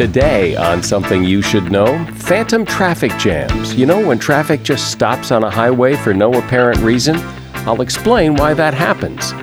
Today, on Something You Should Know, phantom traffic jams. You know, when traffic just stops on a highway for no apparent reason? I'll explain why that happens.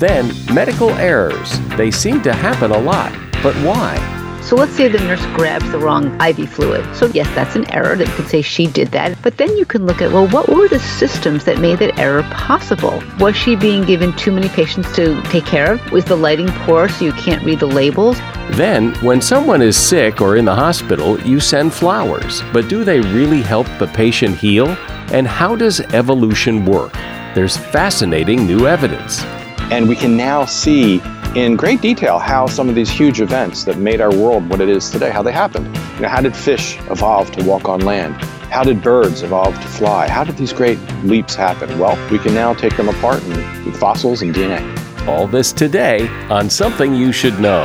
Then, medical errors. They seem to happen a lot, but why? So let's say the nurse grabs the wrong IV fluid. So yes, that's an error that you could say she did that. But then you can look at, well, what were the systems that made that error possible? Was she being given too many patients to take care of? Was the lighting poor so you can't read the labels? Then, when someone is sick or in the hospital, you send flowers. But do they really help the patient heal? And how does evolution work? There's fascinating new evidence. And we can now see in great detail how some of these huge events that made our world what it is today, how they happened. You know, how did fish evolve to walk on land? How did birds evolve to fly? How did these great leaps happen? Well, we can now take them apart and, with fossils and DNA. All this today on Something You Should Know.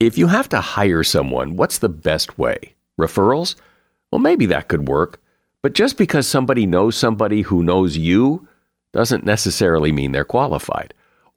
If you have to hire someone, what's the best way? Referrals? Well, maybe that could work. But just because somebody knows somebody who knows you doesn't necessarily mean they're qualified.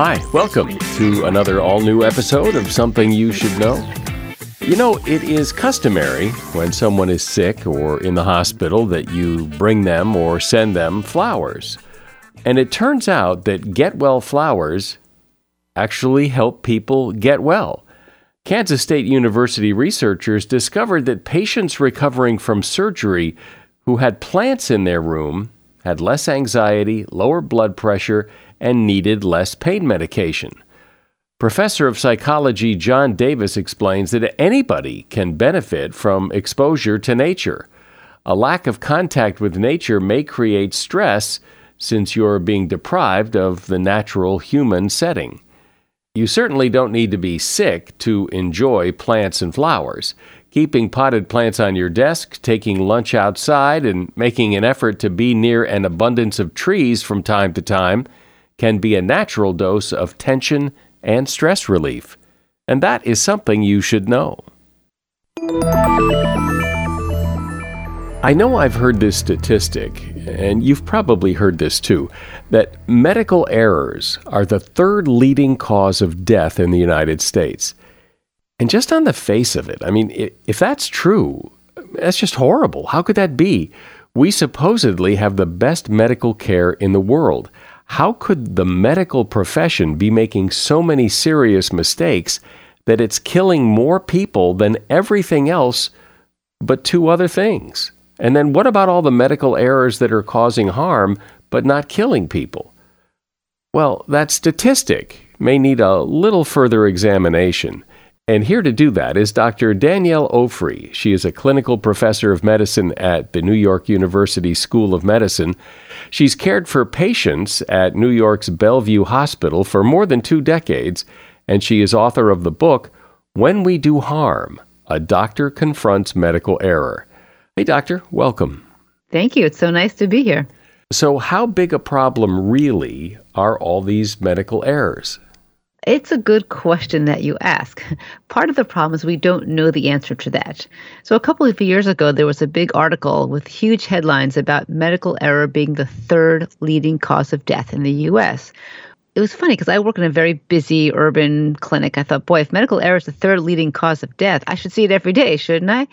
Hi, welcome to another all new episode of Something You Should Know. You know, it is customary when someone is sick or in the hospital that you bring them or send them flowers. And it turns out that Get Well flowers actually help people get well. Kansas State University researchers discovered that patients recovering from surgery who had plants in their room had less anxiety, lower blood pressure, and needed less pain medication. Professor of psychology John Davis explains that anybody can benefit from exposure to nature. A lack of contact with nature may create stress since you're being deprived of the natural human setting. You certainly don't need to be sick to enjoy plants and flowers. Keeping potted plants on your desk, taking lunch outside, and making an effort to be near an abundance of trees from time to time can be a natural dose of tension and stress relief. And that is something you should know. I know I've heard this statistic, and you've probably heard this too, that medical errors are the third leading cause of death in the United States. And just on the face of it, I mean, if that's true, that's just horrible. How could that be? We supposedly have the best medical care in the world. How could the medical profession be making so many serious mistakes that it's killing more people than everything else but two other things? And then what about all the medical errors that are causing harm but not killing people? Well, that statistic may need a little further examination. And here to do that is Dr. Danielle Ofri. She is a clinical professor of medicine at the New York University School of Medicine. She's cared for patients at New York's Bellevue Hospital for more than two decades, and she is author of the book, When We Do Harm A Doctor Confronts Medical Error. Hey, Doctor, welcome. Thank you. It's so nice to be here. So, how big a problem really are all these medical errors? It's a good question that you ask. Part of the problem is we don't know the answer to that. So, a couple of years ago, there was a big article with huge headlines about medical error being the third leading cause of death in the US. It was funny because I work in a very busy urban clinic. I thought, boy, if medical error is the third leading cause of death, I should see it every day, shouldn't I?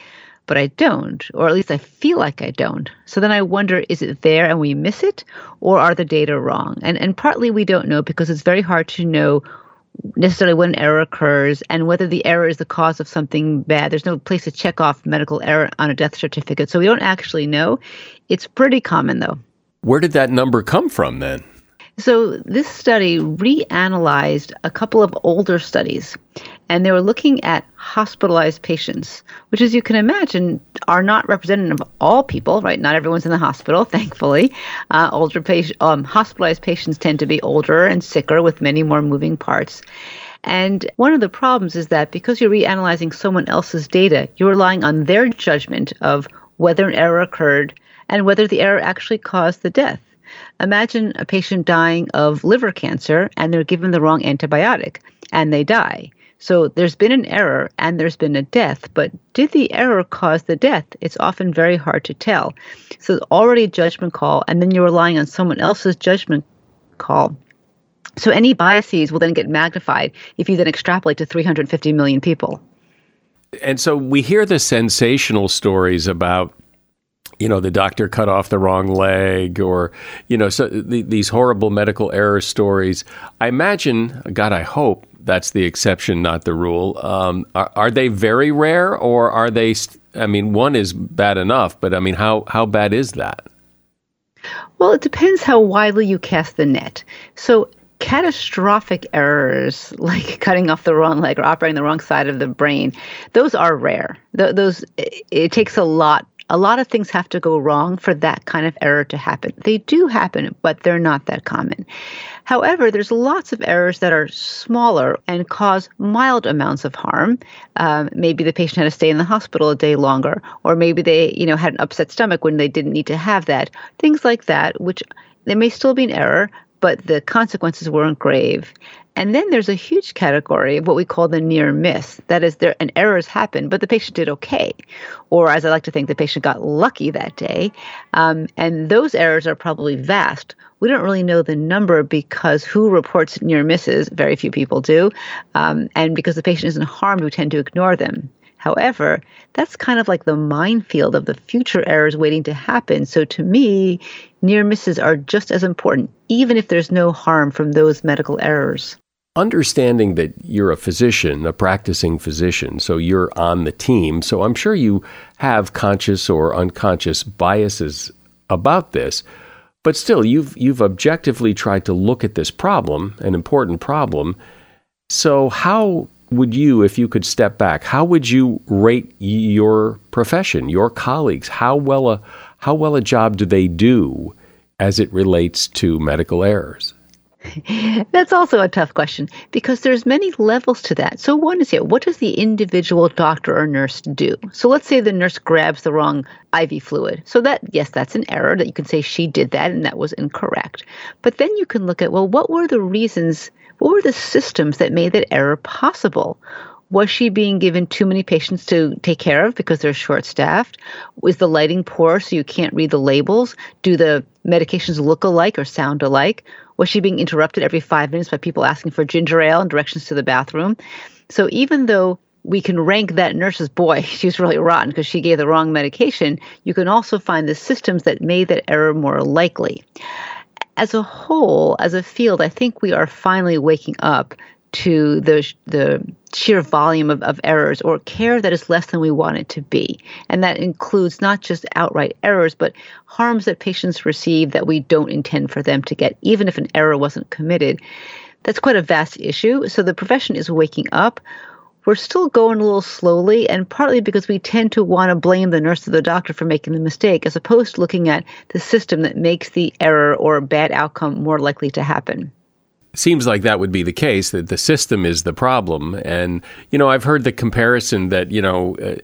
But I don't, or at least I feel like I don't. So then I wonder is it there and we miss it, or are the data wrong? And, and partly we don't know because it's very hard to know necessarily when an error occurs and whether the error is the cause of something bad. There's no place to check off medical error on a death certificate. So we don't actually know. It's pretty common though. Where did that number come from then? So, this study reanalyzed a couple of older studies, and they were looking at hospitalized patients, which, as you can imagine, are not representative of all people, right? Not everyone's in the hospital, thankfully. Uh, older patient, um, hospitalized patients tend to be older and sicker with many more moving parts. And one of the problems is that because you're reanalyzing someone else's data, you're relying on their judgment of whether an error occurred and whether the error actually caused the death. Imagine a patient dying of liver cancer and they're given the wrong antibiotic and they die. So there's been an error and there's been a death, but did the error cause the death? It's often very hard to tell. So it's already a judgment call, and then you're relying on someone else's judgment call. So any biases will then get magnified if you then extrapolate to 350 million people. And so we hear the sensational stories about you know the doctor cut off the wrong leg or you know so the, these horrible medical error stories i imagine god i hope that's the exception not the rule. Um, are, are, they very rare or are they i mean one is bad enough but i mean how how bad is that? Well it depends how widely you cast the net. So catastrophic errors like cutting off the wrong leg or operating the wrong side of the brain those are rare. Th- those it, it takes a lot a lot of things have to go wrong for that kind of error to happen. They do happen, but they're not that common. However, there's lots of errors that are smaller and cause mild amounts of harm. Um, maybe the patient had to stay in the hospital a day longer, or maybe they, you know, had an upset stomach when they didn't need to have that. Things like that, which there may still be an error, but the consequences weren't grave. And then there's a huge category of what we call the near miss. That is, there an error has happened, but the patient did okay, or as I like to think, the patient got lucky that day. Um, and those errors are probably vast. We don't really know the number because who reports near misses? Very few people do, um, and because the patient isn't harmed, we tend to ignore them. However, that's kind of like the minefield of the future errors waiting to happen. So to me, near misses are just as important, even if there's no harm from those medical errors understanding that you're a physician, a practicing physician, so you're on the team, so I'm sure you have conscious or unconscious biases about this. But still, you've you've objectively tried to look at this problem, an important problem. So how would you, if you could step back, how would you rate your profession, your colleagues? How well a how well a job do they do as it relates to medical errors? That's also a tough question because there's many levels to that. So one is here, what does the individual doctor or nurse do? So let's say the nurse grabs the wrong IV fluid. So that yes, that's an error that you can say she did that and that was incorrect. But then you can look at well, what were the reasons, what were the systems that made that error possible? Was she being given too many patients to take care of because they're short staffed? Was the lighting poor so you can't read the labels? Do the medications look alike or sound alike? Was she being interrupted every five minutes by people asking for ginger ale and directions to the bathroom? So even though we can rank that nurse's boy, she was really rotten because she gave the wrong medication, you can also find the systems that made that error more likely. As a whole, as a field, I think we are finally waking up to the the sheer volume of, of errors or care that is less than we want it to be. And that includes not just outright errors, but harms that patients receive that we don't intend for them to get, even if an error wasn't committed. that's quite a vast issue. So the profession is waking up. We're still going a little slowly, and partly because we tend to want to blame the nurse or the doctor for making the mistake, as opposed to looking at the system that makes the error or bad outcome more likely to happen seems like that would be the case that the system is the problem and you know i've heard the comparison that you know uh,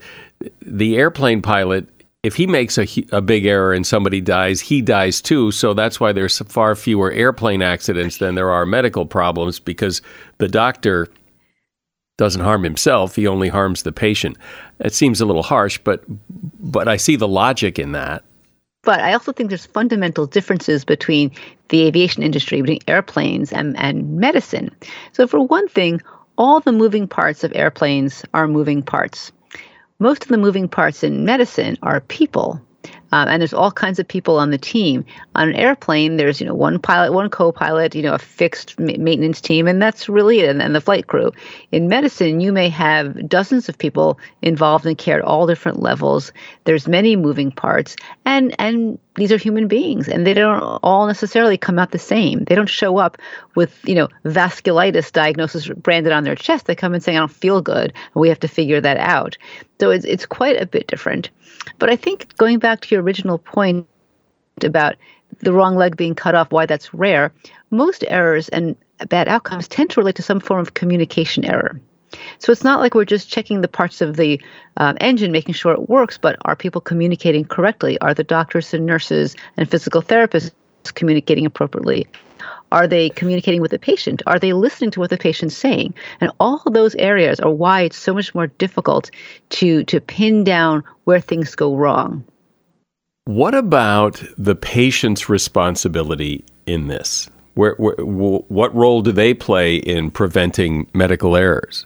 the airplane pilot if he makes a, a big error and somebody dies, he dies too. So that's why there's far fewer airplane accidents than there are medical problems because the doctor doesn't harm himself; he only harms the patient. It seems a little harsh, but but I see the logic in that. But I also think there's fundamental differences between the aviation industry, between airplanes and, and medicine. So for one thing, all the moving parts of airplanes are moving parts most of the moving parts in medicine are people. Um, and there's all kinds of people on the team. On an airplane, there's you know one pilot, one co-pilot, you know a fixed maintenance team, and that's really it. And, and the flight crew. In medicine, you may have dozens of people involved in care at all different levels. There's many moving parts, and and these are human beings, and they don't all necessarily come out the same. They don't show up with you know vasculitis diagnosis branded on their chest. They come in saying, "I don't feel good," and we have to figure that out. So it's it's quite a bit different. But I think going back to your original point about the wrong leg being cut off, why that's rare, most errors and bad outcomes tend to relate to some form of communication error. So it's not like we're just checking the parts of the um, engine, making sure it works, but are people communicating correctly? Are the doctors and nurses and physical therapists communicating appropriately? Are they communicating with the patient? Are they listening to what the patient's saying? And all those areas are why it's so much more difficult to to pin down where things go wrong. What about the patient's responsibility in this? Where, where, what role do they play in preventing medical errors?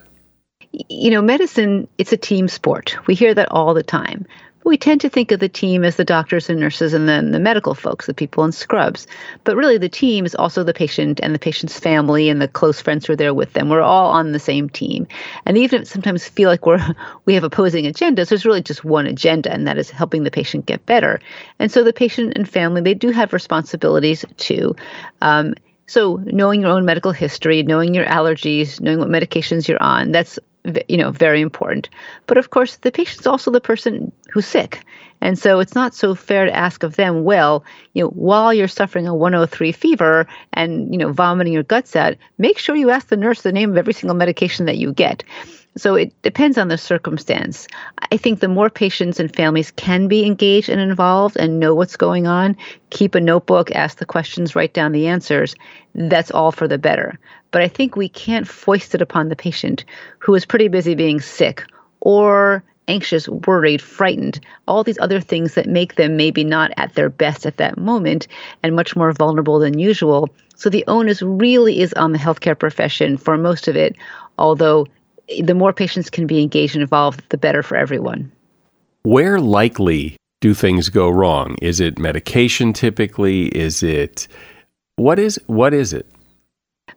You know, medicine, it's a team sport. We hear that all the time we tend to think of the team as the doctors and nurses and then the medical folks, the people in scrubs. But really, the team is also the patient and the patient's family and the close friends who are there with them. We're all on the same team. And even if sometimes feel like we're we have opposing agendas, there's really just one agenda, and that is helping the patient get better. And so the patient and family, they do have responsibilities too. Um, so knowing your own medical history, knowing your allergies, knowing what medications you're on, that's you know very important but of course the patient's also the person who's sick and so it's not so fair to ask of them well you know while you're suffering a 103 fever and you know vomiting your guts out make sure you ask the nurse the name of every single medication that you get so it depends on the circumstance. I think the more patients and families can be engaged and involved and know what's going on, keep a notebook, ask the questions, write down the answers, that's all for the better. But I think we can't foist it upon the patient who is pretty busy being sick or anxious, worried, frightened, all these other things that make them maybe not at their best at that moment and much more vulnerable than usual. So the onus really is on the healthcare profession for most of it, although the more patients can be engaged and involved, the better for everyone. Where likely do things go wrong? Is it medication typically? Is it what is what is it?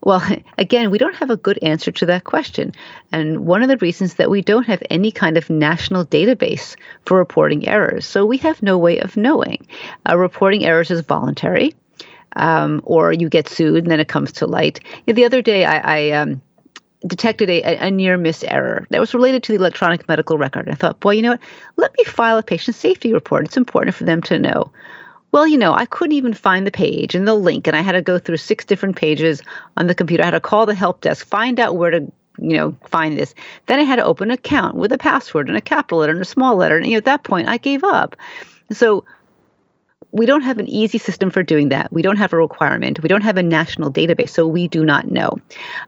Well, again, we don't have a good answer to that question. And one of the reasons that we don't have any kind of national database for reporting errors. So we have no way of knowing. Uh, reporting errors is voluntary, um, or you get sued and then it comes to light. the other day, I, I um, detected a, a, near miss error that was related to the electronic medical record. I thought, boy, you know what? Let me file a patient safety report. It's important for them to know. Well, you know, I couldn't even find the page and the link, and I had to go through six different pages on the computer. I had to call the help desk, find out where to, you know, find this. Then I had to open an account with a password and a capital letter and a small letter. And you know, at that point, I gave up. So we don't have an easy system for doing that. We don't have a requirement. We don't have a national database, so we do not know.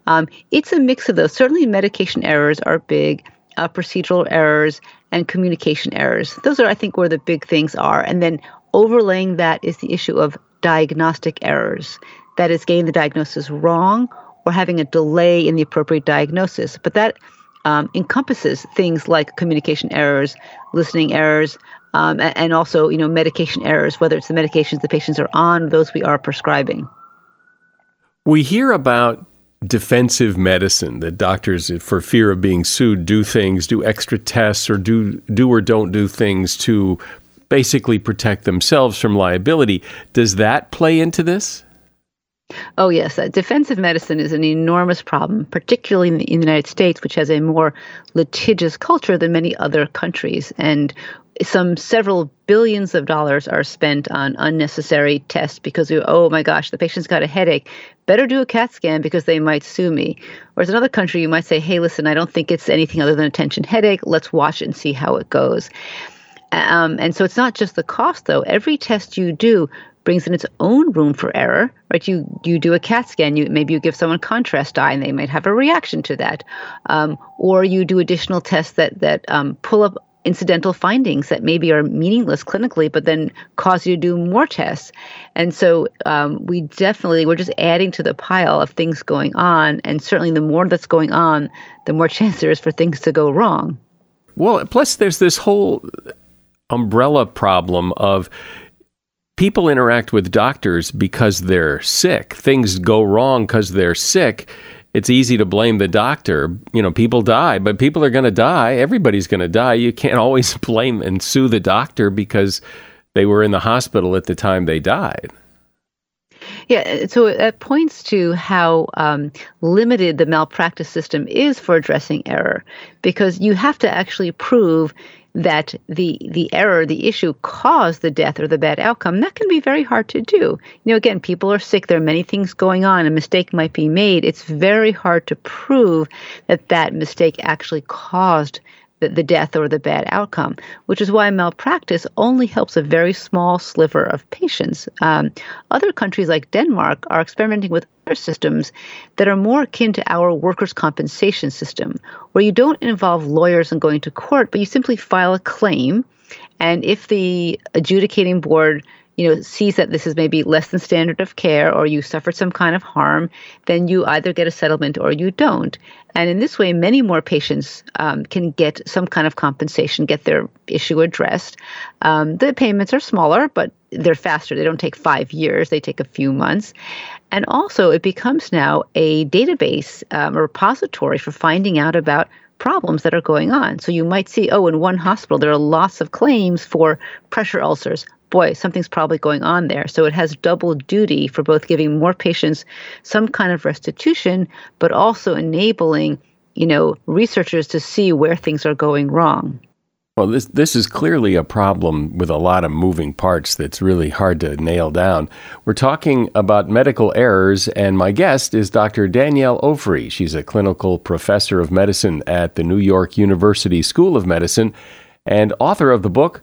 Um, it's a mix of those. Certainly, medication errors are big, uh, procedural errors, and communication errors. Those are, I think, where the big things are. And then overlaying that is the issue of diagnostic errors. That is, getting the diagnosis wrong or having a delay in the appropriate diagnosis. But that um, encompasses things like communication errors, listening errors, um, and also you know medication errors, whether it's the medications the patients are on, those we are prescribing. We hear about defensive medicine that doctors, for fear of being sued, do things, do extra tests, or do do or don't do things to basically protect themselves from liability. Does that play into this? Oh, yes. Uh, defensive medicine is an enormous problem, particularly in the, in the, United States, which has a more litigious culture than many other countries. And some several billions of dollars are spent on unnecessary tests because, we, oh my gosh, the patient's got a headache. Better do a CAT scan because they might sue me. Whereas another country, you might say, hey, listen, I don't think it's anything other than a tension headache. Let's watch it and see how it goes. Um, and so it's not just the cost, though. Every test you do brings in its own room for error, right? You you do a CAT scan, you maybe you give someone contrast dye, and they might have a reaction to that, um, or you do additional tests that that um, pull up incidental findings that maybe are meaningless clinically, but then cause you to do more tests. And so um, we definitely we're just adding to the pile of things going on, and certainly the more that's going on, the more chance there is for things to go wrong. Well, plus there's this whole umbrella problem of people interact with doctors because they're sick. Things go wrong because they're sick. It's easy to blame the doctor. You know, people die, but people are going to die. Everybody's going to die. You can't always blame and sue the doctor because they were in the hospital at the time they died. Yeah, so it points to how um, limited the malpractice system is for addressing error because you have to actually prove that the the error, the issue caused the death or the bad outcome, that can be very hard to do. You know, again, people are sick. There are many things going on. A mistake might be made. It's very hard to prove that that mistake actually caused the, the death or the bad outcome, which is why malpractice only helps a very small sliver of patients. Um, other countries like Denmark are experimenting with other systems that are more akin to our workers' compensation system, where you don't involve lawyers and going to court, but you simply file a claim. And if the adjudicating board you know sees that this is maybe less than standard of care or you suffered some kind of harm then you either get a settlement or you don't. And in this way many more patients um, can get some kind of compensation get their issue addressed. Um, the payments are smaller but they're faster. They don't take five years. They take a few months. And also it becomes now a database um, a repository for finding out about problems that are going on. So you might see, oh, in one hospital, there are lots of claims for pressure ulcers, boy, something's probably going on there. So it has double duty for both giving more patients some kind of restitution, but also enabling, you know, researchers to see where things are going wrong. Well, this this is clearly a problem with a lot of moving parts that's really hard to nail down. We're talking about medical errors, and my guest is Dr. Danielle Ofri. She's a clinical professor of medicine at the New York University School of Medicine and author of the book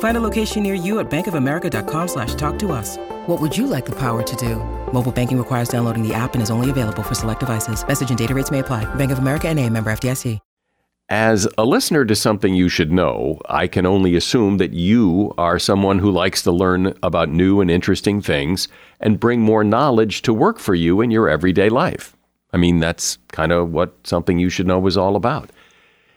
Find a location near you at bankofamerica.com slash talk to us. What would you like the power to do? Mobile banking requires downloading the app and is only available for select devices. Message and data rates may apply. Bank of America and a member FDIC. As a listener to something you should know, I can only assume that you are someone who likes to learn about new and interesting things and bring more knowledge to work for you in your everyday life. I mean, that's kind of what something you should know is all about.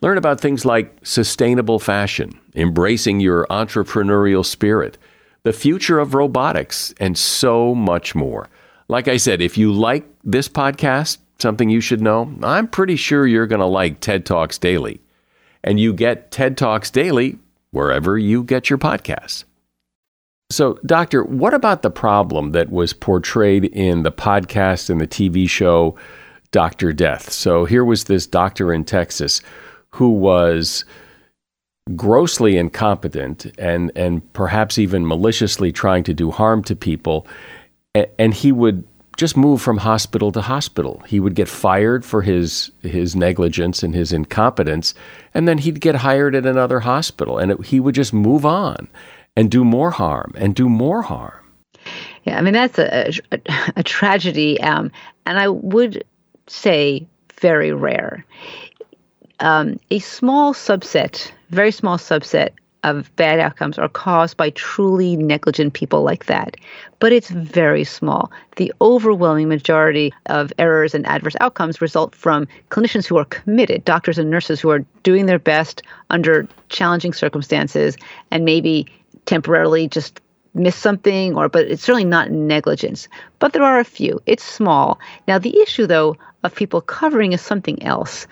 Learn about things like sustainable fashion, embracing your entrepreneurial spirit, the future of robotics, and so much more. Like I said, if you like this podcast, something you should know, I'm pretty sure you're going to like TED Talks Daily. And you get TED Talks Daily wherever you get your podcasts. So, Doctor, what about the problem that was portrayed in the podcast and the TV show Dr. Death? So, here was this doctor in Texas who was grossly incompetent and and perhaps even maliciously trying to do harm to people and he would just move from hospital to hospital. He would get fired for his his negligence and his incompetence, and then he'd get hired at another hospital, and it, he would just move on and do more harm and do more harm. Yeah, I mean that's a a, a tragedy, um, and I would say very rare. Um, a small subset, very small subset of bad outcomes are caused by truly negligent people like that. But it's very small. The overwhelming majority of errors and adverse outcomes result from clinicians who are committed, doctors and nurses who are doing their best under challenging circumstances and maybe temporarily just miss something or but it's certainly not negligence but there are a few it's small now the issue though of people covering is something else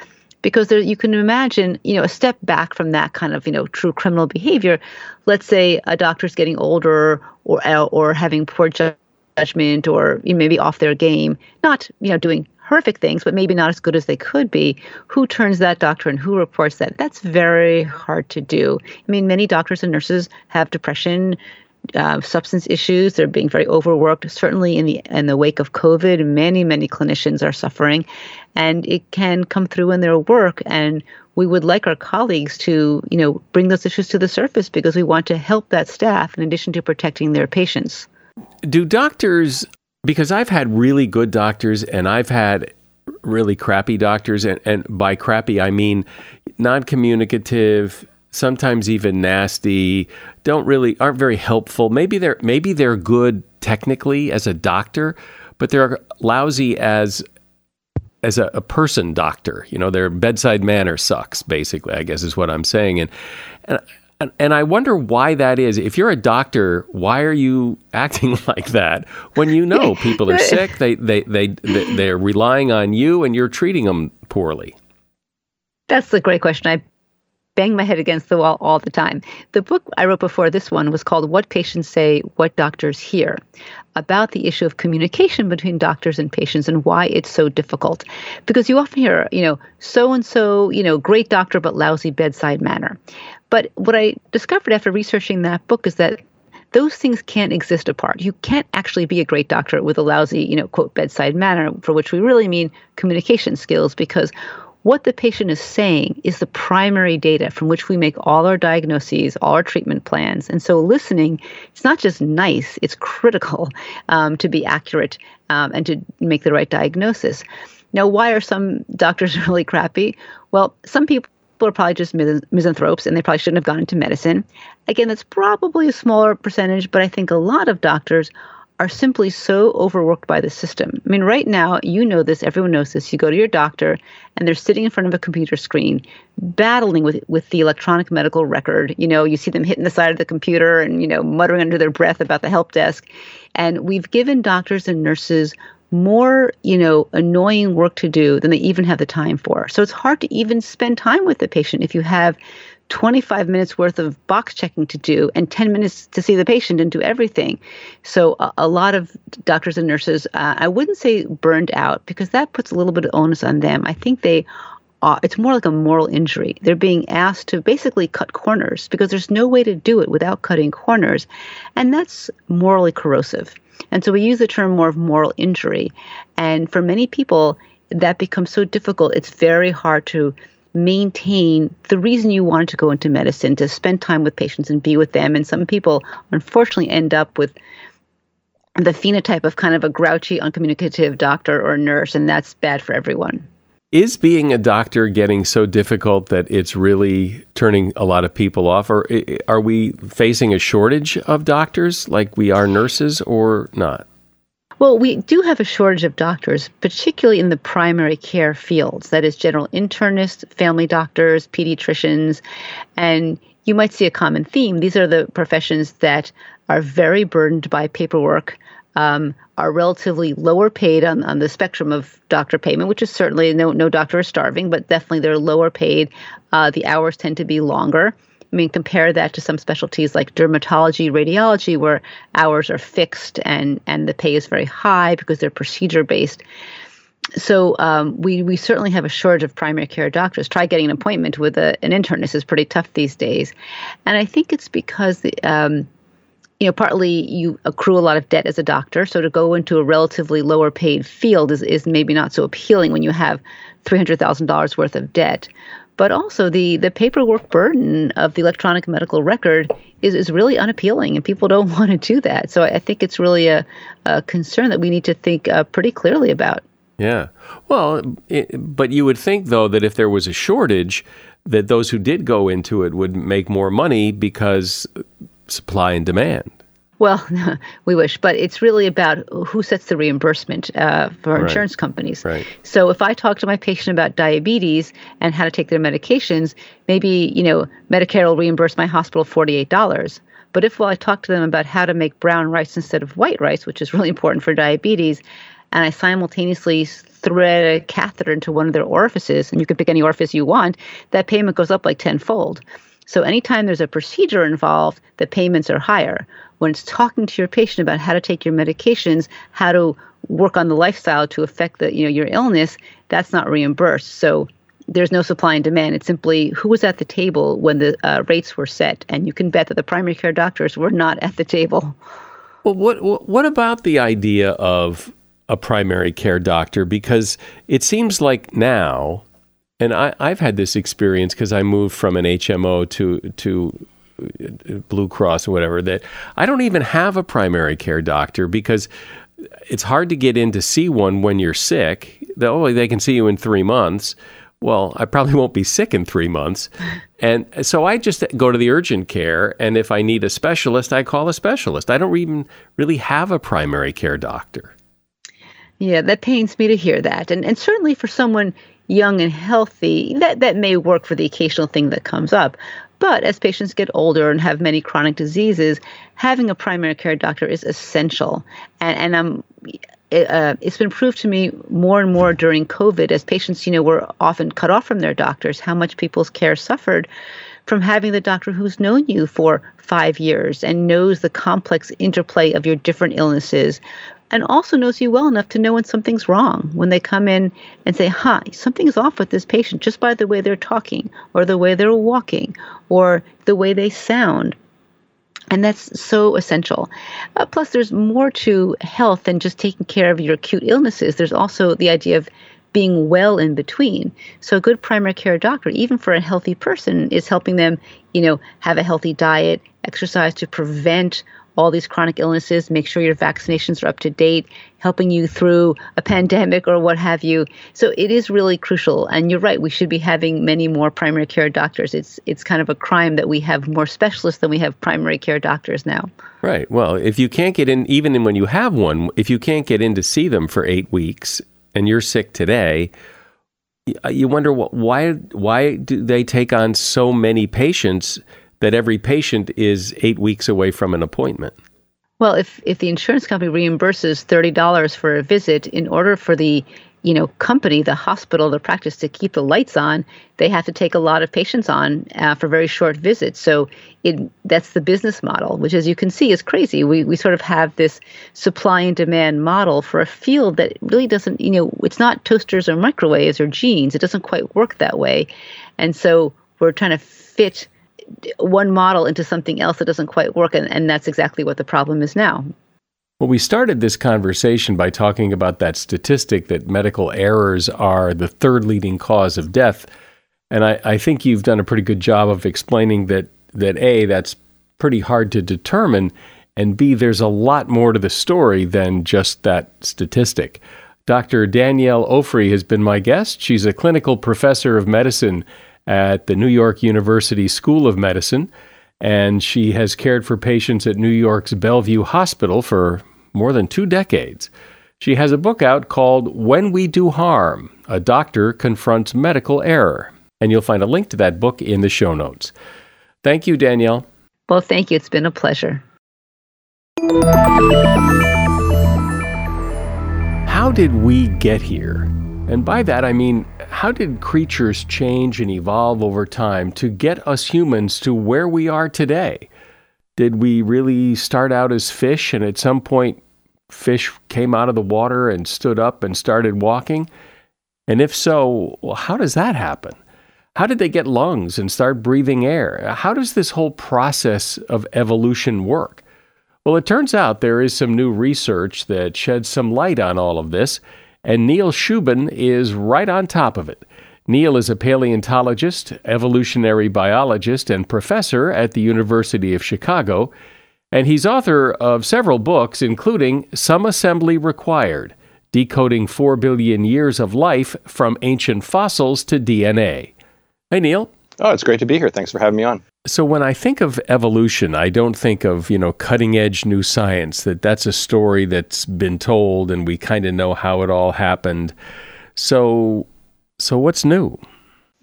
because there, you can imagine, you know, a step back from that kind of, you know, true criminal behavior. Let's say a doctor's getting older or uh, or having poor judgment or maybe off their game, not, you know, doing horrific things, but maybe not as good as they could be. Who turns that doctor and who reports that? That's very hard to do. I mean, many doctors and nurses have depression, uh, substance issues. They're being very overworked. Certainly, in the in the wake of COVID, many many clinicians are suffering, and it can come through in their work. And we would like our colleagues to you know bring those issues to the surface because we want to help that staff in addition to protecting their patients. Do doctors? Because I've had really good doctors, and I've had really crappy doctors, and, and by crappy I mean non-communicative sometimes even nasty, don't really aren't very helpful. Maybe they're maybe they're good technically as a doctor, but they're lousy as as a, a, person doctor. You know, their bedside manner sucks. Basically, I guess is what I'm saying. And and and, I wonder why that is. If you're a doctor, why are you acting like that when you know people are sick? They they they, they they're relying on you, and you're treating them poorly. That's a great question. I bang my head against the wall all the time. The book I wrote before this one was called What Patients Say, What Doctors Hear, about the issue of communication between doctors and patients and why it's so difficult. Because you often hear, you know, so and so, you know, great doctor but lousy bedside manner. But what I discovered after researching that book is that those things can't exist apart. You can't actually be a great doctor with a lousy, you know, quote, bedside manner, for which we really mean communication skills, because what the patient is saying is the primary data from which we make all our diagnoses, all our treatment plans. And so listening, it's not just nice, it's critical um, to be accurate um, and to make the right diagnosis. Now, why are some doctors really crappy? Well, some people are probably just misanthropes and they probably shouldn't have gone into medicine. Again, that's probably a smaller percentage, but I think a lot of doctors are simply so overworked by the system. I mean, right now, you know this, everyone knows this. You go to your doctor and they're sitting in front of a computer screen, battling with, with the electronic medical record. You know, you see them hitting the side of the computer and, you know, muttering under their breath about the help desk. And we've given doctors and nurses more, you know, annoying work to do than they even have the time for. So it's hard to even spend time with the patient if you have 25 minutes worth of box checking to do and 10 minutes to see the patient and do everything. So a, a lot of doctors and nurses, uh, I wouldn't say burned out because that puts a little bit of onus on them. I think they uh, it's more like a moral injury. They're being asked to basically cut corners because there's no way to do it without cutting corners. And that's morally corrosive. And so we use the term more of moral injury. And for many people, that becomes so difficult. It's very hard to maintain the reason you wanted to go into medicine to spend time with patients and be with them. And some people unfortunately end up with the phenotype of kind of a grouchy, uncommunicative doctor or nurse, and that's bad for everyone. Is being a doctor getting so difficult that it's really turning a lot of people off? Or are we facing a shortage of doctors like we are nurses or not? Well, we do have a shortage of doctors, particularly in the primary care fields that is, general internists, family doctors, pediatricians. And you might see a common theme. These are the professions that are very burdened by paperwork, um, are relatively lower paid on, on the spectrum of doctor payment, which is certainly no, no doctor is starving, but definitely they're lower paid. Uh, the hours tend to be longer. I mean, compare that to some specialties like dermatology, radiology, where hours are fixed and and the pay is very high because they're procedure based. So um, we we certainly have a shortage of primary care doctors. Try getting an appointment with a, an internist is pretty tough these days, and I think it's because the, um, you know, partly you accrue a lot of debt as a doctor. So to go into a relatively lower paid field is, is maybe not so appealing when you have $300,000 worth of debt. But also the, the paperwork burden of the electronic medical record is, is really unappealing and people don't want to do that. So I think it's really a, a concern that we need to think uh, pretty clearly about. Yeah. Well, it, but you would think, though, that if there was a shortage, that those who did go into it would make more money because supply and demand. Well, we wish, but it's really about who sets the reimbursement uh, for right. insurance companies. Right. So if I talk to my patient about diabetes and how to take their medications, maybe you know Medicare will reimburse my hospital forty-eight dollars. But if while I talk to them about how to make brown rice instead of white rice, which is really important for diabetes, and I simultaneously thread a catheter into one of their orifices, and you can pick any orifice you want, that payment goes up like tenfold. So anytime there's a procedure involved, the payments are higher. When it's talking to your patient about how to take your medications, how to work on the lifestyle to affect the you know your illness, that's not reimbursed. So there's no supply and demand. It's simply who was at the table when the uh, rates were set, and you can bet that the primary care doctors were not at the table. Well, what what about the idea of a primary care doctor? Because it seems like now and I, I've had this experience because I moved from an HMO to to Blue Cross or whatever that I don't even have a primary care doctor because it's hard to get in to see one when you're sick. Oh, they can see you in three months. Well, I probably won't be sick in three months. And so I just go to the urgent care. And if I need a specialist, I call a specialist. I don't even really have a primary care doctor. Yeah, that pains me to hear that. And, and certainly for someone young and healthy, that, that may work for the occasional thing that comes up. But as patients get older and have many chronic diseases, having a primary care doctor is essential. And, and I'm uh, it's been proved to me more and more during COVID, as patients, you know, were often cut off from their doctors, how much people's care suffered from having the doctor who's known you for five years and knows the complex interplay of your different illnesses, and also knows you well enough to know when something's wrong. When they come in and say, huh, something's off with this patient just by the way they're talking, or the way they're walking, or the way they sound. And that's so essential. Uh, plus, there's more to health than just taking care of your acute illnesses. There's also the idea of being well in between. So a good primary care doctor, even for a healthy person, is helping them, you know, have a healthy diet, exercise to prevent all these chronic illnesses, make sure your vaccinations are up to date, helping you through a pandemic or what have you. So it is really crucial. And you're right, we should be having many more primary care doctors. It's it's kind of a crime that we have more specialists than we have primary care doctors now. Right. Well, if you can't get in even when you have one, if you can't get in to see them for 8 weeks and you're sick today, uh, you wonder why why do they take on so many patients that every patient is eight weeks away from an appointment. Well, if, if the insurance company reimburses $30 for a visit, in order for the you know company, the hospital, the practice to keep the lights on, they have to take a lot of patients on uh, for very short visits. So it that's the business model, which as you can see is crazy. We we sort of have this supply and demand model for a field that really doesn't you know it's not toasters or microwaves or jeans. It doesn't quite work that way, and so we're trying to fit one model into something else that doesn't quite work. And, and that's exactly what the problem is now. Well, we started this conversation by talking about that statistic that medical errors are the third leading cause of death. And I, I think you've done a pretty good job of explaining that, that A, that's pretty hard to determine, and B, there's a lot more to the story than just that statistic. Dr. Danielle Ofri has been my guest. She's a clinical professor of medicine at the New York University School of Medicine, and she has cared for patients at New York's Bellevue Hospital for more than two decades. She has a book out called When We Do Harm A Doctor Confronts Medical Error, and you'll find a link to that book in the show notes. Thank you, Danielle. Well, thank you. It's been a pleasure. How did we get here? And by that, I mean, how did creatures change and evolve over time to get us humans to where we are today? Did we really start out as fish and at some point fish came out of the water and stood up and started walking? And if so, how does that happen? How did they get lungs and start breathing air? How does this whole process of evolution work? Well, it turns out there is some new research that sheds some light on all of this, and Neil Shubin is right on top of it. Neil is a paleontologist, evolutionary biologist, and professor at the University of Chicago, and he's author of several books, including Some Assembly Required Decoding 4 Billion Years of Life from Ancient Fossils to DNA. Hey, Neil. Oh, it's great to be here. Thanks for having me on. So when I think of evolution, I don't think of, you know, cutting edge new science that that's a story that's been told and we kind of know how it all happened. So so what's new?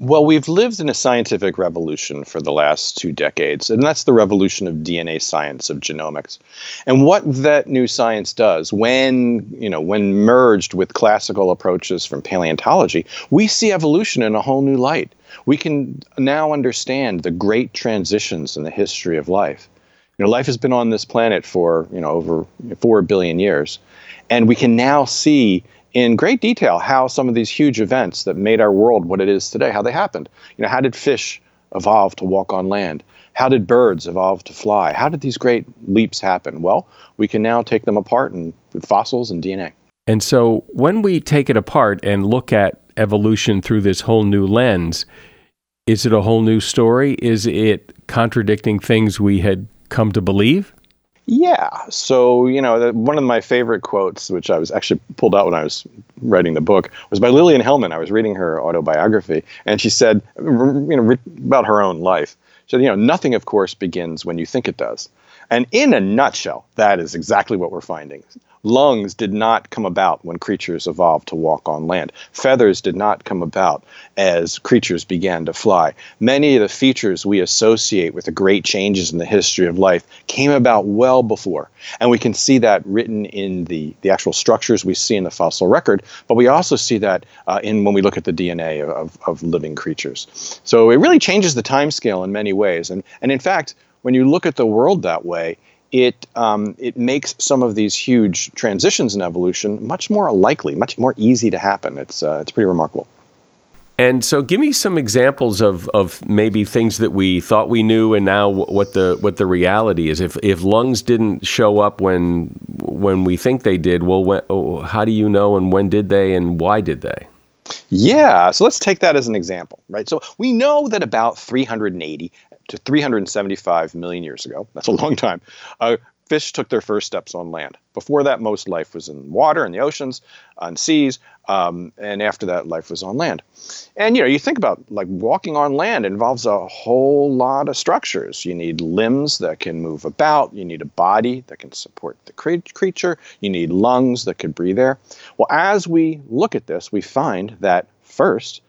Well, we've lived in a scientific revolution for the last two decades, and that's the revolution of DNA science, of genomics. And what that new science does, when you know, when merged with classical approaches from paleontology, we see evolution in a whole new light. We can now understand the great transitions in the history of life. You know, life has been on this planet for you know over four billion years, and we can now see in great detail how some of these huge events that made our world what it is today, how they happened. You know, how did fish evolve to walk on land? How did birds evolve to fly? How did these great leaps happen? Well, we can now take them apart and with fossils and DNA. And so when we take it apart and look at evolution through this whole new lens, is it a whole new story? Is it contradicting things we had come to believe? Yeah. So, you know, one of my favorite quotes, which I was actually pulled out when I was writing the book, was by Lillian Hellman. I was reading her autobiography, and she said, you know, about her own life. She said, you know, nothing, of course, begins when you think it does. And in a nutshell, that is exactly what we're finding. Lungs did not come about when creatures evolved to walk on land. Feathers did not come about as creatures began to fly. Many of the features we associate with the great changes in the history of life came about well before. And we can see that written in the, the actual structures we see in the fossil record, but we also see that uh, in when we look at the DNA of, of living creatures. So it really changes the time scale in many ways. And, and in fact, when you look at the world that way, it um, it makes some of these huge transitions in evolution much more likely, much more easy to happen. It's uh, it's pretty remarkable. And so, give me some examples of, of maybe things that we thought we knew, and now what the what the reality is. If if lungs didn't show up when when we think they did, well, when, oh, how do you know, and when did they, and why did they? Yeah, so let's take that as an example, right? So we know that about 380 to 375 million years ago, that's a long time, uh, fish took their first steps on land. Before that, most life was in water, in the oceans, on seas, um, and after that, life was on land. And you know, you think about like walking on land involves a whole lot of structures. You need limbs that can move about. You need a body that can support the creature. You need lungs that can breathe air. Well, as we look at this, we find that first,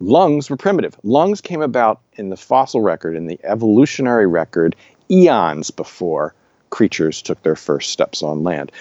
lungs were primitive. Lungs came about in the fossil record, in the evolutionary record, eons before creatures took their first steps on land.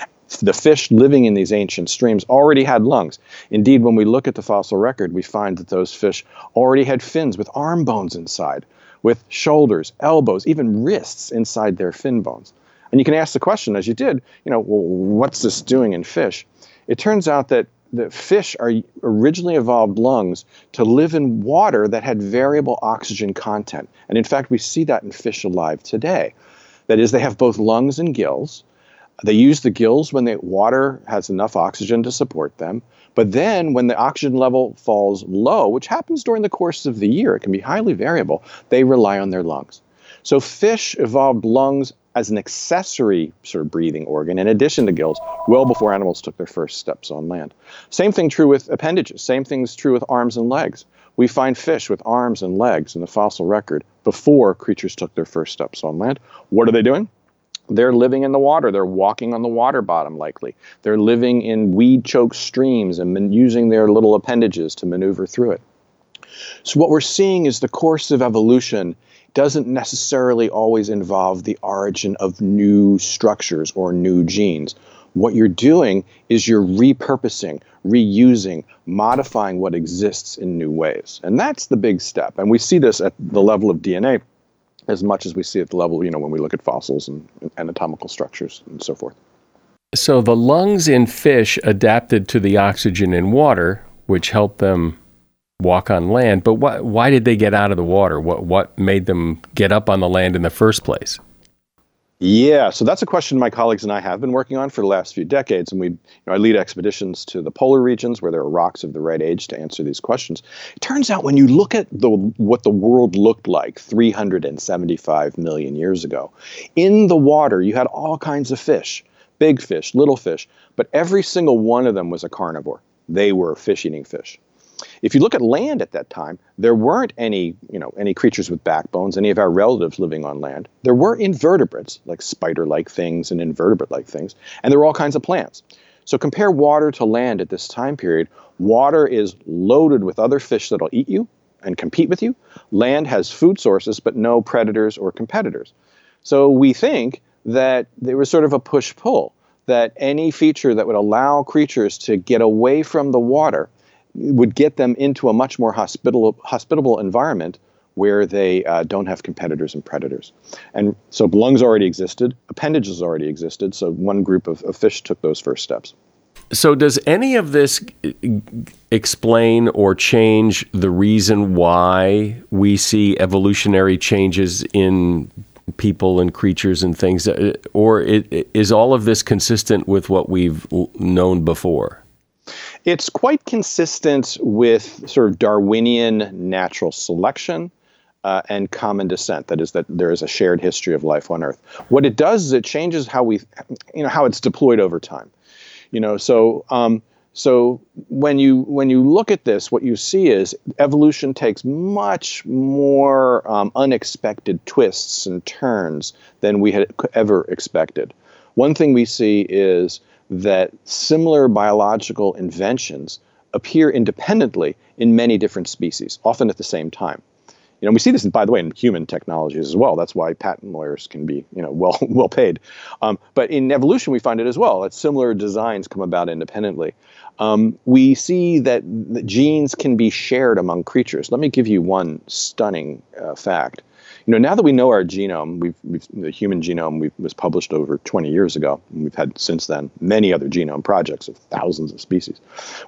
The fish living in these ancient streams already had lungs. Indeed, when we look at the fossil record, we find that those fish already had fins with arm bones inside, with shoulders, elbows, even wrists inside their fin bones. And you can ask the question, as you did, you know, well, what's this doing in fish? It turns out that the fish are originally evolved lungs to live in water that had variable oxygen content. And in fact, we see that in fish alive today. That is, they have both lungs and gills. They use the gills when the water has enough oxygen to support them. But then, when the oxygen level falls low, which happens during the course of the year, it can be highly variable, they rely on their lungs. So, fish evolved lungs as an accessory sort of breathing organ in addition to gills well before animals took their first steps on land. Same thing true with appendages. Same thing's true with arms and legs. We find fish with arms and legs in the fossil record before creatures took their first steps on land. What are they doing? They're living in the water. They're walking on the water bottom, likely. They're living in weed choked streams and using their little appendages to maneuver through it. So, what we're seeing is the course of evolution doesn't necessarily always involve the origin of new structures or new genes. What you're doing is you're repurposing, reusing, modifying what exists in new ways. And that's the big step. And we see this at the level of DNA as much as we see at the level, you know, when we look at fossils and, and anatomical structures and so forth. So the lungs in fish adapted to the oxygen in water, which helped them walk on land. But why, why did they get out of the water? What, what made them get up on the land in the first place? Yeah, so that's a question my colleagues and I have been working on for the last few decades, and we, you know, I lead expeditions to the polar regions where there are rocks of the right age to answer these questions. It turns out when you look at the what the world looked like 375 million years ago, in the water you had all kinds of fish, big fish, little fish, but every single one of them was a carnivore. They were fish-eating fish. If you look at land at that time, there weren't any, you know, any creatures with backbones, any of our relatives living on land. There were invertebrates, like spider-like things and invertebrate-like things, and there were all kinds of plants. So compare water to land at this time period. Water is loaded with other fish that'll eat you and compete with you. Land has food sources, but no predators or competitors. So we think that there was sort of a push-pull that any feature that would allow creatures to get away from the water would get them into a much more hospitable, hospitable environment where they uh, don't have competitors and predators. And so lungs already existed, appendages already existed, so one group of, of fish took those first steps. So, does any of this explain or change the reason why we see evolutionary changes in people and creatures and things? Uh, or is all of this consistent with what we've known before? It's quite consistent with sort of Darwinian natural selection. Uh, and common descent. That is, that there is a shared history of life on Earth. What it does is it changes how we, you know, how it's deployed over time. You know, so um, so when you when you look at this, what you see is evolution takes much more um, unexpected twists and turns than we had ever expected. One thing we see is that similar biological inventions appear independently in many different species, often at the same time. You know, we see this, by the way, in human technologies as well. That's why patent lawyers can be, you know, well well paid. Um, but in evolution, we find it as well. That similar designs come about independently. Um, we see that genes can be shared among creatures. Let me give you one stunning uh, fact you know, now that we know our genome, we've, we've the human genome we, was published over 20 years ago, and we've had since then many other genome projects of thousands of species.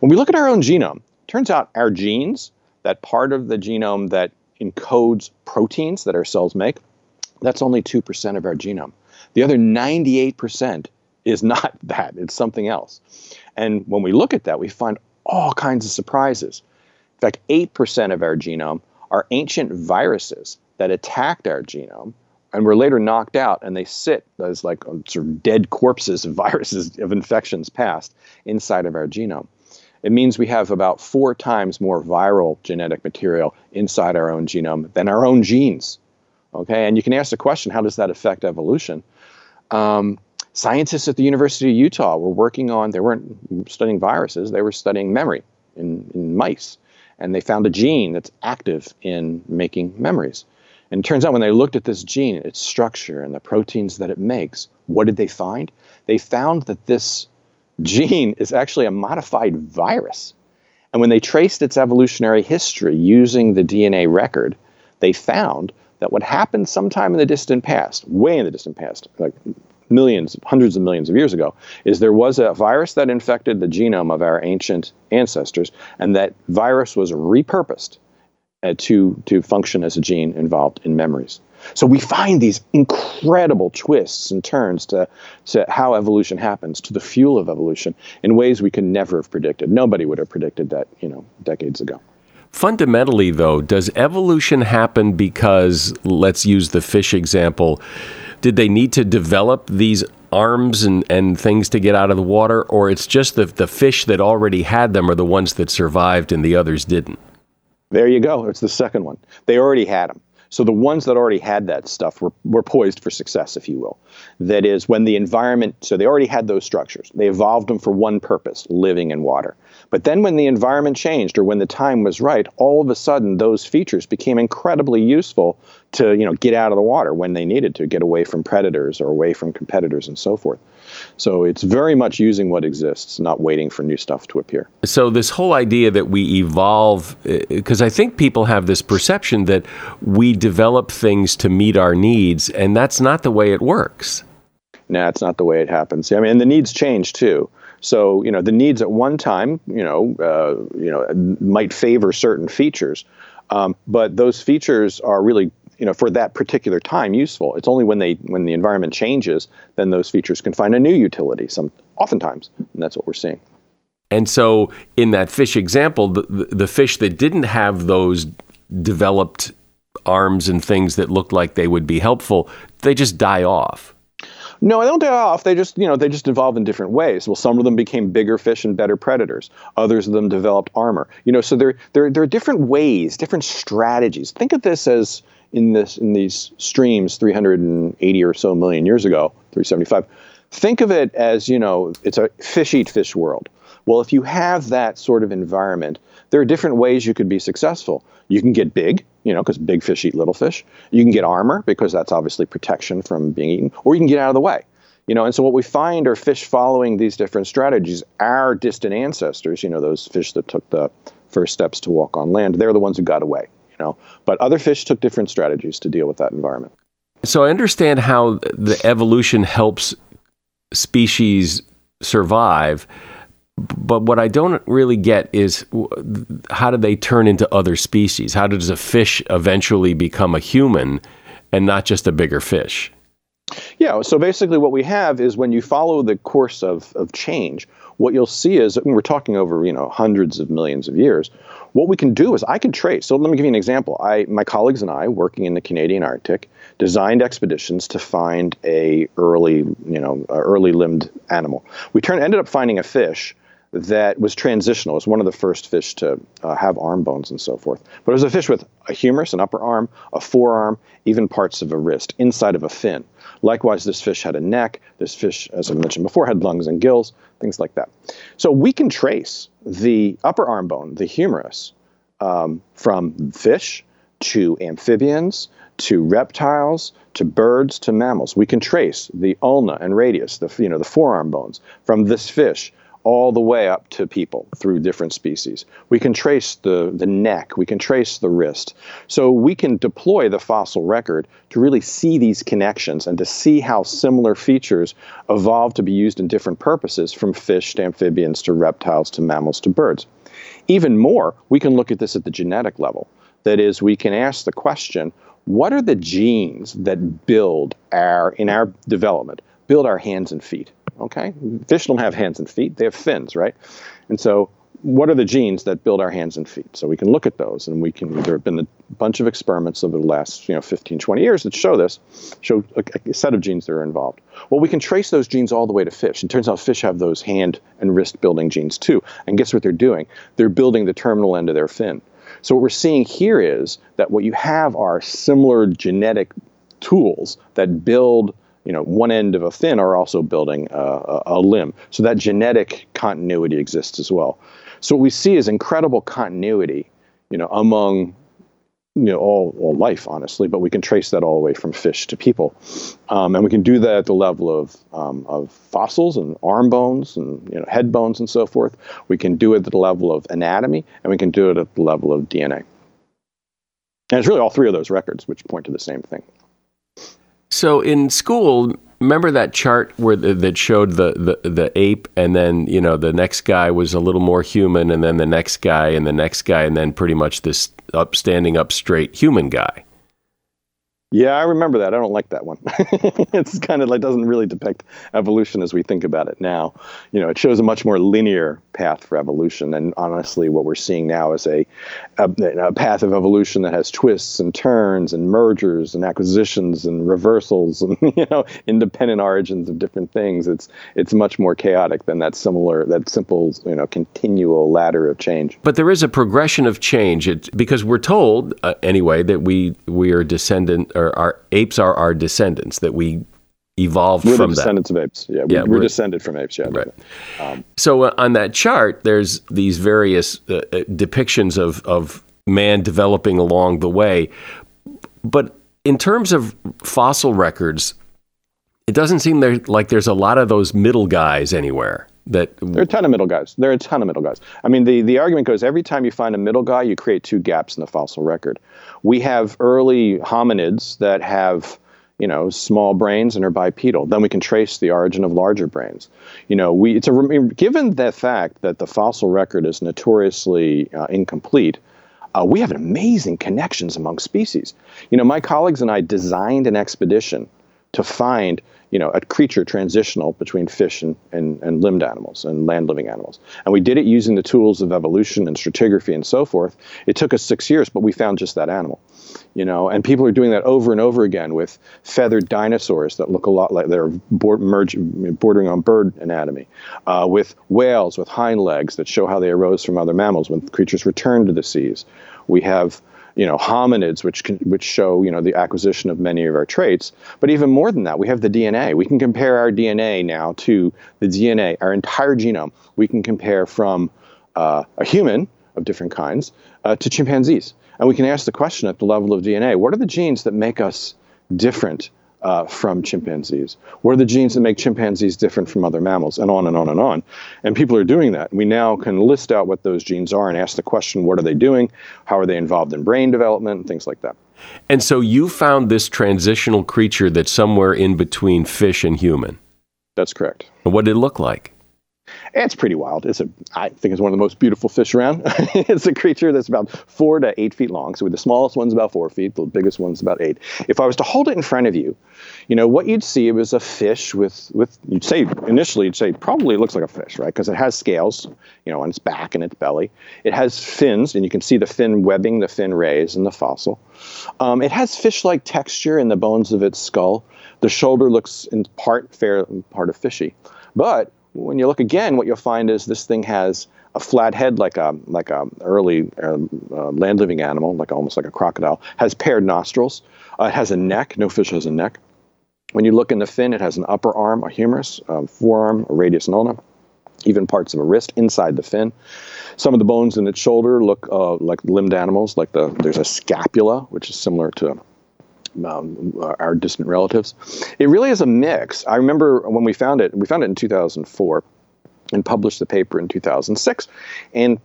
When we look at our own genome, turns out our genes, that part of the genome that encodes proteins that our cells make, that's only 2% of our genome. The other 98% is not that, it's something else. And when we look at that, we find all kinds of surprises. In fact, 8% of our genome are ancient viruses that attacked our genome and were later knocked out and they sit as like um, sort of dead corpses of viruses of infections past inside of our genome. It means we have about four times more viral genetic material inside our own genome than our own genes. Okay, and you can ask the question, how does that affect evolution? Um, scientists at the University of Utah were working on, they weren't studying viruses, they were studying memory in, in mice. And they found a gene that's active in making memories. And it turns out when they looked at this gene, its structure and the proteins that it makes, what did they find? They found that this gene is actually a modified virus. And when they traced its evolutionary history using the DNA record, they found that what happened sometime in the distant past, way in the distant past, like millions, hundreds of millions of years ago, is there was a virus that infected the genome of our ancient ancestors, and that virus was repurposed uh, to, to function as a gene involved in memories. So we find these incredible twists and turns to, to how evolution happens, to the fuel of evolution, in ways we could never have predicted. Nobody would have predicted that, you know, decades ago. Fundamentally, though, does evolution happen because, let's use the fish example, did they need to develop these arms and, and things to get out of the water, or it's just the, the fish that already had them are the ones that survived and the others didn't? There you go. It's the second one. They already had them. So the ones that already had that stuff were, were poised for success, if you will. That is, when the environment, so they already had those structures. They evolved them for one purpose, living in water. But then when the environment changed or when the time was right, all of a sudden those features became incredibly useful to, you know, get out of the water when they needed to, get away from predators or away from competitors and so forth. So it's very much using what exists, not waiting for new stuff to appear. So this whole idea that we evolve, because uh, I think people have this perception that we develop things to meet our needs, and that's not the way it works. No, it's not the way it happens. I mean, and the needs change too. So you know, the needs at one time, you know, uh, you know, might favor certain features, um, but those features are really you know, for that particular time useful. It's only when they when the environment changes, then those features can find a new utility. Some oftentimes, and that's what we're seeing. And so, in that fish example, the, the fish that didn't have those developed arms and things that looked like they would be helpful, they just die off. No, they don't die off. They just, you know, they just evolve in different ways. Well, some of them became bigger fish and better predators. Others of them developed armor. You know, so there, there, there are different ways, different strategies. Think of this as in this in these streams 380 or so million years ago, 375. Think of it as, you know, it's a fish eat fish world. Well, if you have that sort of environment, there are different ways you could be successful. You can get big, you know, because big fish eat little fish. You can get armor because that's obviously protection from being eaten, or you can get out of the way. You know, and so what we find are fish following these different strategies. Our distant ancestors, you know, those fish that took the first steps to walk on land, they're the ones who got away. Know, but other fish took different strategies to deal with that environment. So I understand how the evolution helps species survive but what I don't really get is how do they turn into other species? How does a fish eventually become a human and not just a bigger fish? Yeah, so basically what we have is when you follow the course of, of change, what you'll see is, we're talking over, you know, hundreds of millions of years, what we can do is I can trace. So let me give you an example. I, my colleagues and I, working in the Canadian Arctic, designed expeditions to find a early, you know, early limbed animal. We turned, ended up finding a fish that was transitional. It was one of the first fish to uh, have arm bones and so forth. But it was a fish with a humerus, an upper arm, a forearm, even parts of a wrist, inside of a fin. Likewise, this fish had a neck. This fish, as I mentioned before, had lungs and gills, things like that. So we can trace the upper arm bone, the humerus, um, from fish to amphibians to reptiles to birds to mammals. We can trace the ulna and radius, the you know the forearm bones, from this fish all the way up to people through different species. We can trace the, the neck, we can trace the wrist. So we can deploy the fossil record to really see these connections and to see how similar features evolved to be used in different purposes from fish to amphibians to reptiles to mammals to birds. Even more, we can look at this at the genetic level. That is, we can ask the question what are the genes that build our, in our development, build our hands and feet? Okay, fish don't have hands and feet; they have fins, right? And so, what are the genes that build our hands and feet? So we can look at those, and we can. There have been a bunch of experiments over the last, you know, 15, 20 years that show this, show a, a set of genes that are involved. Well, we can trace those genes all the way to fish. It turns out fish have those hand and wrist building genes too. And guess what they're doing? They're building the terminal end of their fin. So what we're seeing here is that what you have are similar genetic tools that build you know, one end of a fin are also building a, a, limb. So that genetic continuity exists as well. So what we see is incredible continuity, you know, among you know all, all life, honestly. But we can trace that all the way from fish to people, um, and we can do that at the level of um, of fossils and arm bones and you know head bones and so forth. We can do it at the level of anatomy, and we can do it at the level of DNA. And it's really all three of those records which point to the same thing. So in school, remember that chart where the, that showed the, the the ape, and then you know the next guy was a little more human, and then the next guy, and the next guy, and then pretty much this up standing up straight human guy. Yeah, I remember that. I don't like that one. it's kind of like doesn't really depict evolution as we think about it now. You know, it shows a much more linear path for evolution, and honestly, what we're seeing now is a, a, a path of evolution that has twists and turns and mergers and acquisitions and reversals and you know independent origins of different things. It's it's much more chaotic than that similar that simple you know continual ladder of change. But there is a progression of change it, because we're told uh, anyway that we we are descendant or our apes are our descendants that we evolved we're from the descendants that. of apes. Yeah, we, yeah we're, descended from apes. Yeah, right. Um, so uh, on that chart, there's these various uh, uh, depictions of of man developing along the way, but in terms of fossil records, it doesn't seem there like there's a lot of those middle guys anywhere. That there are a ton of middle guys. There are a ton of middle guys. I mean, the the argument goes every time you find a middle guy, you create two gaps in the fossil record. We have early hominids that have you know, small brains and are bipedal. Then we can trace the origin of larger brains. You know, we it's a given the fact that the fossil record is notoriously uh, incomplete. uh, we have amazing connections among species. You know, my colleagues and I designed an expedition to find you know, a creature transitional between fish and, and, and limbed animals and land living animals. And we did it using the tools of evolution and stratigraphy and so forth. It took us six years, but we found just that animal. You know, and people are doing that over and over again with feathered dinosaurs that look a lot like they're merge, bordering on bird anatomy, uh, with whales with hind legs that show how they arose from other mammals when creatures returned to the seas. We have you know hominids which can, which show you know the acquisition of many of our traits. But even more than that we have the dna we can compare our dna now to the dna our entire genome. We can compare from uh, a human of different kinds uh, to chimpanzees. And we can ask the question at the level of dna what are the genes that make us different uh, from chimpanzees? What are the genes that make chimpanzees different from other mammals? And on and on and on. And people are doing that. We now can list out what those genes are and ask the question what are they doing? How are they involved in brain development? And things like that. And so you found this transitional creature that's somewhere in between fish and human. That's correct. And what did it look like? It's pretty wild. It's a, I think it's one of the most beautiful fish around. it's a creature that's about four to eight feet long. So the smallest one's about four feet, the biggest one's about eight. If I was to hold it in front of you, you know, what you'd see was a fish with, with you'd say, initially you'd say probably looks like a fish, right? Because it has scales, you know, on its back and its belly. It has fins, and you can see the fin webbing, the fin rays in the fossil. Um, it has fish-like texture in the bones of its skull. The shoulder looks in part fair, part of fishy. But when you look again, what you'll find is this thing has a flat head like a like a early um, uh, land living animal, like almost like a crocodile. Has paired nostrils. Uh, it has a neck. No fish has a neck. When you look in the fin, it has an upper arm, a humerus, a forearm, a radius and ulna, even parts of a wrist inside the fin. Some of the bones in its shoulder look uh, like limbed animals. Like the there's a scapula, which is similar to um, our distant relatives. It really is a mix. I remember when we found it, we found it in 2004 and published the paper in 2006. And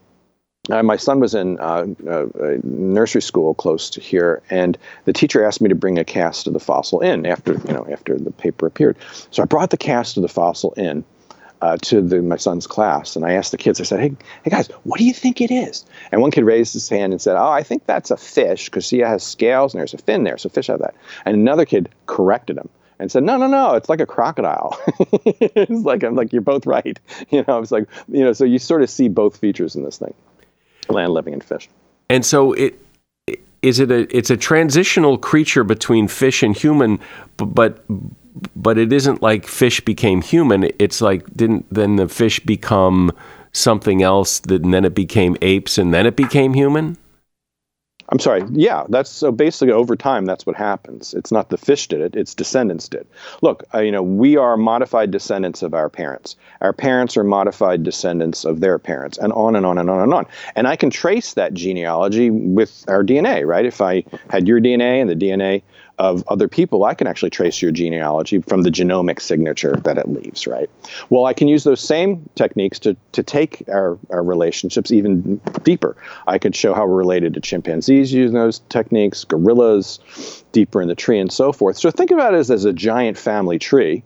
uh, my son was in uh, uh, nursery school close to here, and the teacher asked me to bring a cast of the fossil in after you know after the paper appeared. So I brought the cast of the fossil in, uh, to the, my son's class, and I asked the kids. I said, "Hey, hey guys, what do you think it is?" And one kid raised his hand and said, "Oh, I think that's a fish because see, it has scales and there's a fin there, so fish have that." And another kid corrected him and said, "No, no, no, it's like a crocodile." it's like I'm like you're both right. You know, it's like you know, so you sort of see both features in this thing, land living and fish. And so it is it a it's a transitional creature between fish and human, but but it isn't like fish became human. It's like didn't then the fish become something else, and then it became apes, and then it became human. I'm sorry. Yeah, that's so basically over time. That's what happens. It's not the fish did it; its descendants did. Look, uh, you know, we are modified descendants of our parents. Our parents are modified descendants of their parents, and on and on and on and on. And I can trace that genealogy with our DNA, right? If I had your DNA and the DNA of other people, I can actually trace your genealogy from the genomic signature that it leaves, right? Well, I can use those same techniques to, to take our, our relationships even deeper. I could show how we're related to chimpanzees using those techniques, gorillas, deeper in the tree, and so forth. So think about it as, as a giant family tree,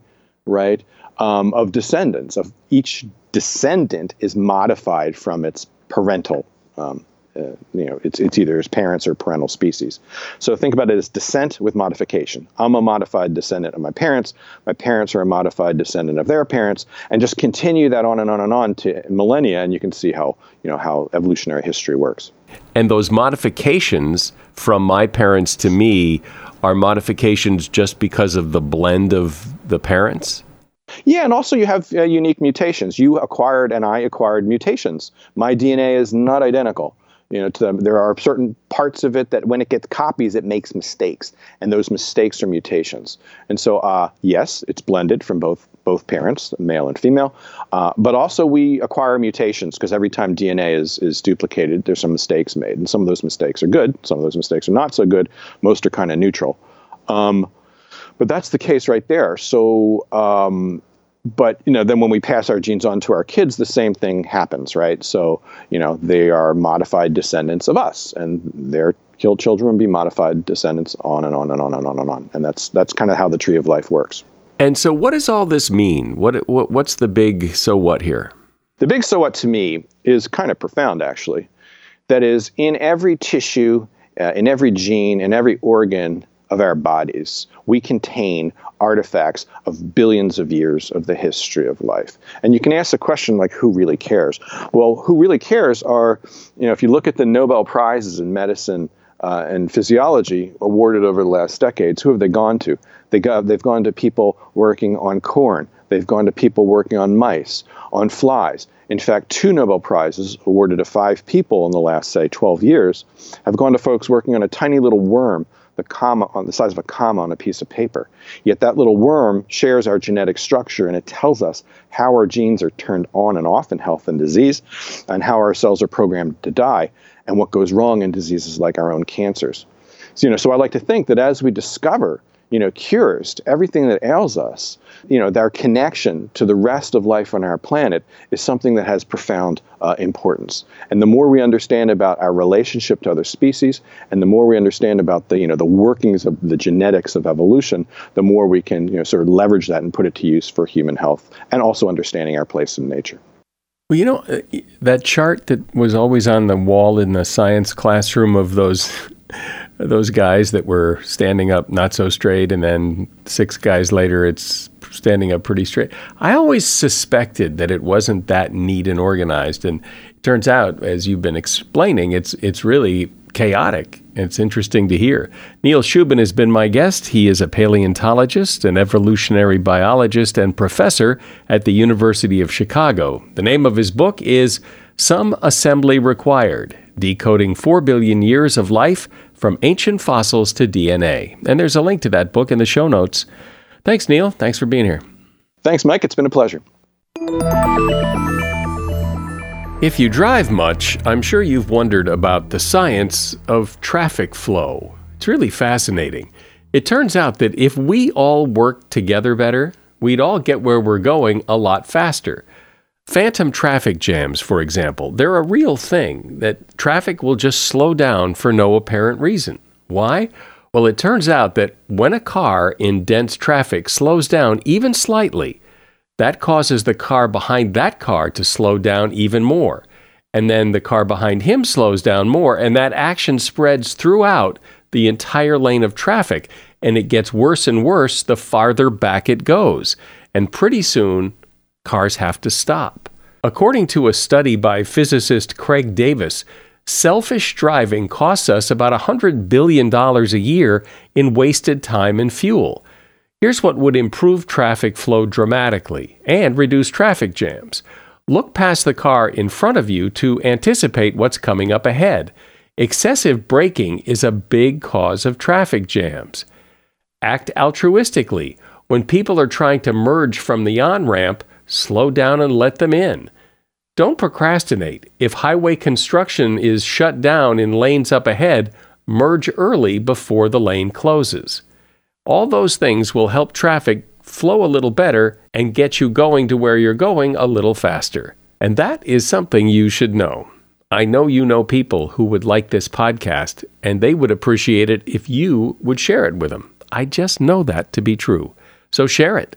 right, um, of descendants. Of each descendant is modified from its parental um, uh, you know, it's, it's either his parents or parental species. So think about it as descent with modification. I'm a modified descendant of my parents. My parents are a modified descendant of their parents, and just continue that on and on and on to millennia, and you can see how you know how evolutionary history works. And those modifications from my parents to me are modifications just because of the blend of the parents. Yeah, and also you have uh, unique mutations. You acquired and I acquired mutations. My DNA is not identical. You know, them, there are certain parts of it that when it gets copies, it makes mistakes, and those mistakes are mutations. And so, uh, yes, it's blended from both both parents, male and female, uh, but also we acquire mutations because every time DNA is is duplicated, there's some mistakes made, and some of those mistakes are good, some of those mistakes are not so good. Most are kind of neutral. Um, but that's the case right there. So um, but you know then when we pass our genes on to our kids the same thing happens right? So you know they are modified descendants of us and their killed children will be modified descendants on and on and on and on and on. And that's that's kind of how the tree of life works. And so what does all this mean? What, what what's the big so what here? The big so what to me is kind of profound actually. That is, in every tissue, uh, in every gene, in every organ of our bodies, we contain artifacts of billions of years of the history of life. And you can ask the question like, who really cares? Well, who really cares are, you know, if you look at the Nobel Prizes in medicine uh, and physiology awarded over the last decades, who have they gone to? They got, they've gone to people working on corn. They've gone to people working on mice, on flies. In fact, two Nobel Prizes awarded to five people in the last, say, 12 years have gone to folks working on a tiny little worm the comma on the size of a comma on a piece of paper. Yet that little worm shares our genetic structure and it tells us how our genes are turned on and off in health and disease and how our cells are programmed to die and what goes wrong in diseases like our own cancers. So, you know, so I like to think that as we discover you know, cures to everything that ails us, you know, their connection to the rest of life on our planet is something that has profound uh, importance. And the more we understand about our relationship to other species, and the more we understand about the, you know, the workings of the genetics of evolution, the more we can, you know, sort of leverage that and put it to use for human health and also understanding our place in nature. Well, you know, uh, that chart that was always on the wall in the science classroom of those those guys that were standing up not so straight, and then six guys later, it's standing up pretty straight. I always suspected that it wasn't that neat and organized, and it turns out, as you've been explaining, it's it's really chaotic. It's interesting to hear. Neil Shubin has been my guest. He is a paleontologist, an evolutionary biologist, and professor at the University of Chicago. The name of his book is Some Assembly Required Decoding 4 Billion Years of Life from Ancient Fossils to DNA. And there's a link to that book in the show notes. Thanks, Neil. Thanks for being here. Thanks, Mike. It's been a pleasure. If you drive much, I'm sure you've wondered about the science of traffic flow. It's really fascinating. It turns out that if we all worked together better, we'd all get where we're going a lot faster. Phantom traffic jams, for example, they're a real thing that traffic will just slow down for no apparent reason. Why? Well, it turns out that when a car in dense traffic slows down even slightly, that causes the car behind that car to slow down even more. And then the car behind him slows down more, and that action spreads throughout the entire lane of traffic. And it gets worse and worse the farther back it goes. And pretty soon, cars have to stop. According to a study by physicist Craig Davis, selfish driving costs us about $100 billion a year in wasted time and fuel. Here's what would improve traffic flow dramatically and reduce traffic jams. Look past the car in front of you to anticipate what's coming up ahead. Excessive braking is a big cause of traffic jams. Act altruistically. When people are trying to merge from the on ramp, slow down and let them in. Don't procrastinate. If highway construction is shut down in lanes up ahead, merge early before the lane closes. All those things will help traffic flow a little better and get you going to where you're going a little faster. And that is something you should know. I know you know people who would like this podcast, and they would appreciate it if you would share it with them. I just know that to be true. So share it.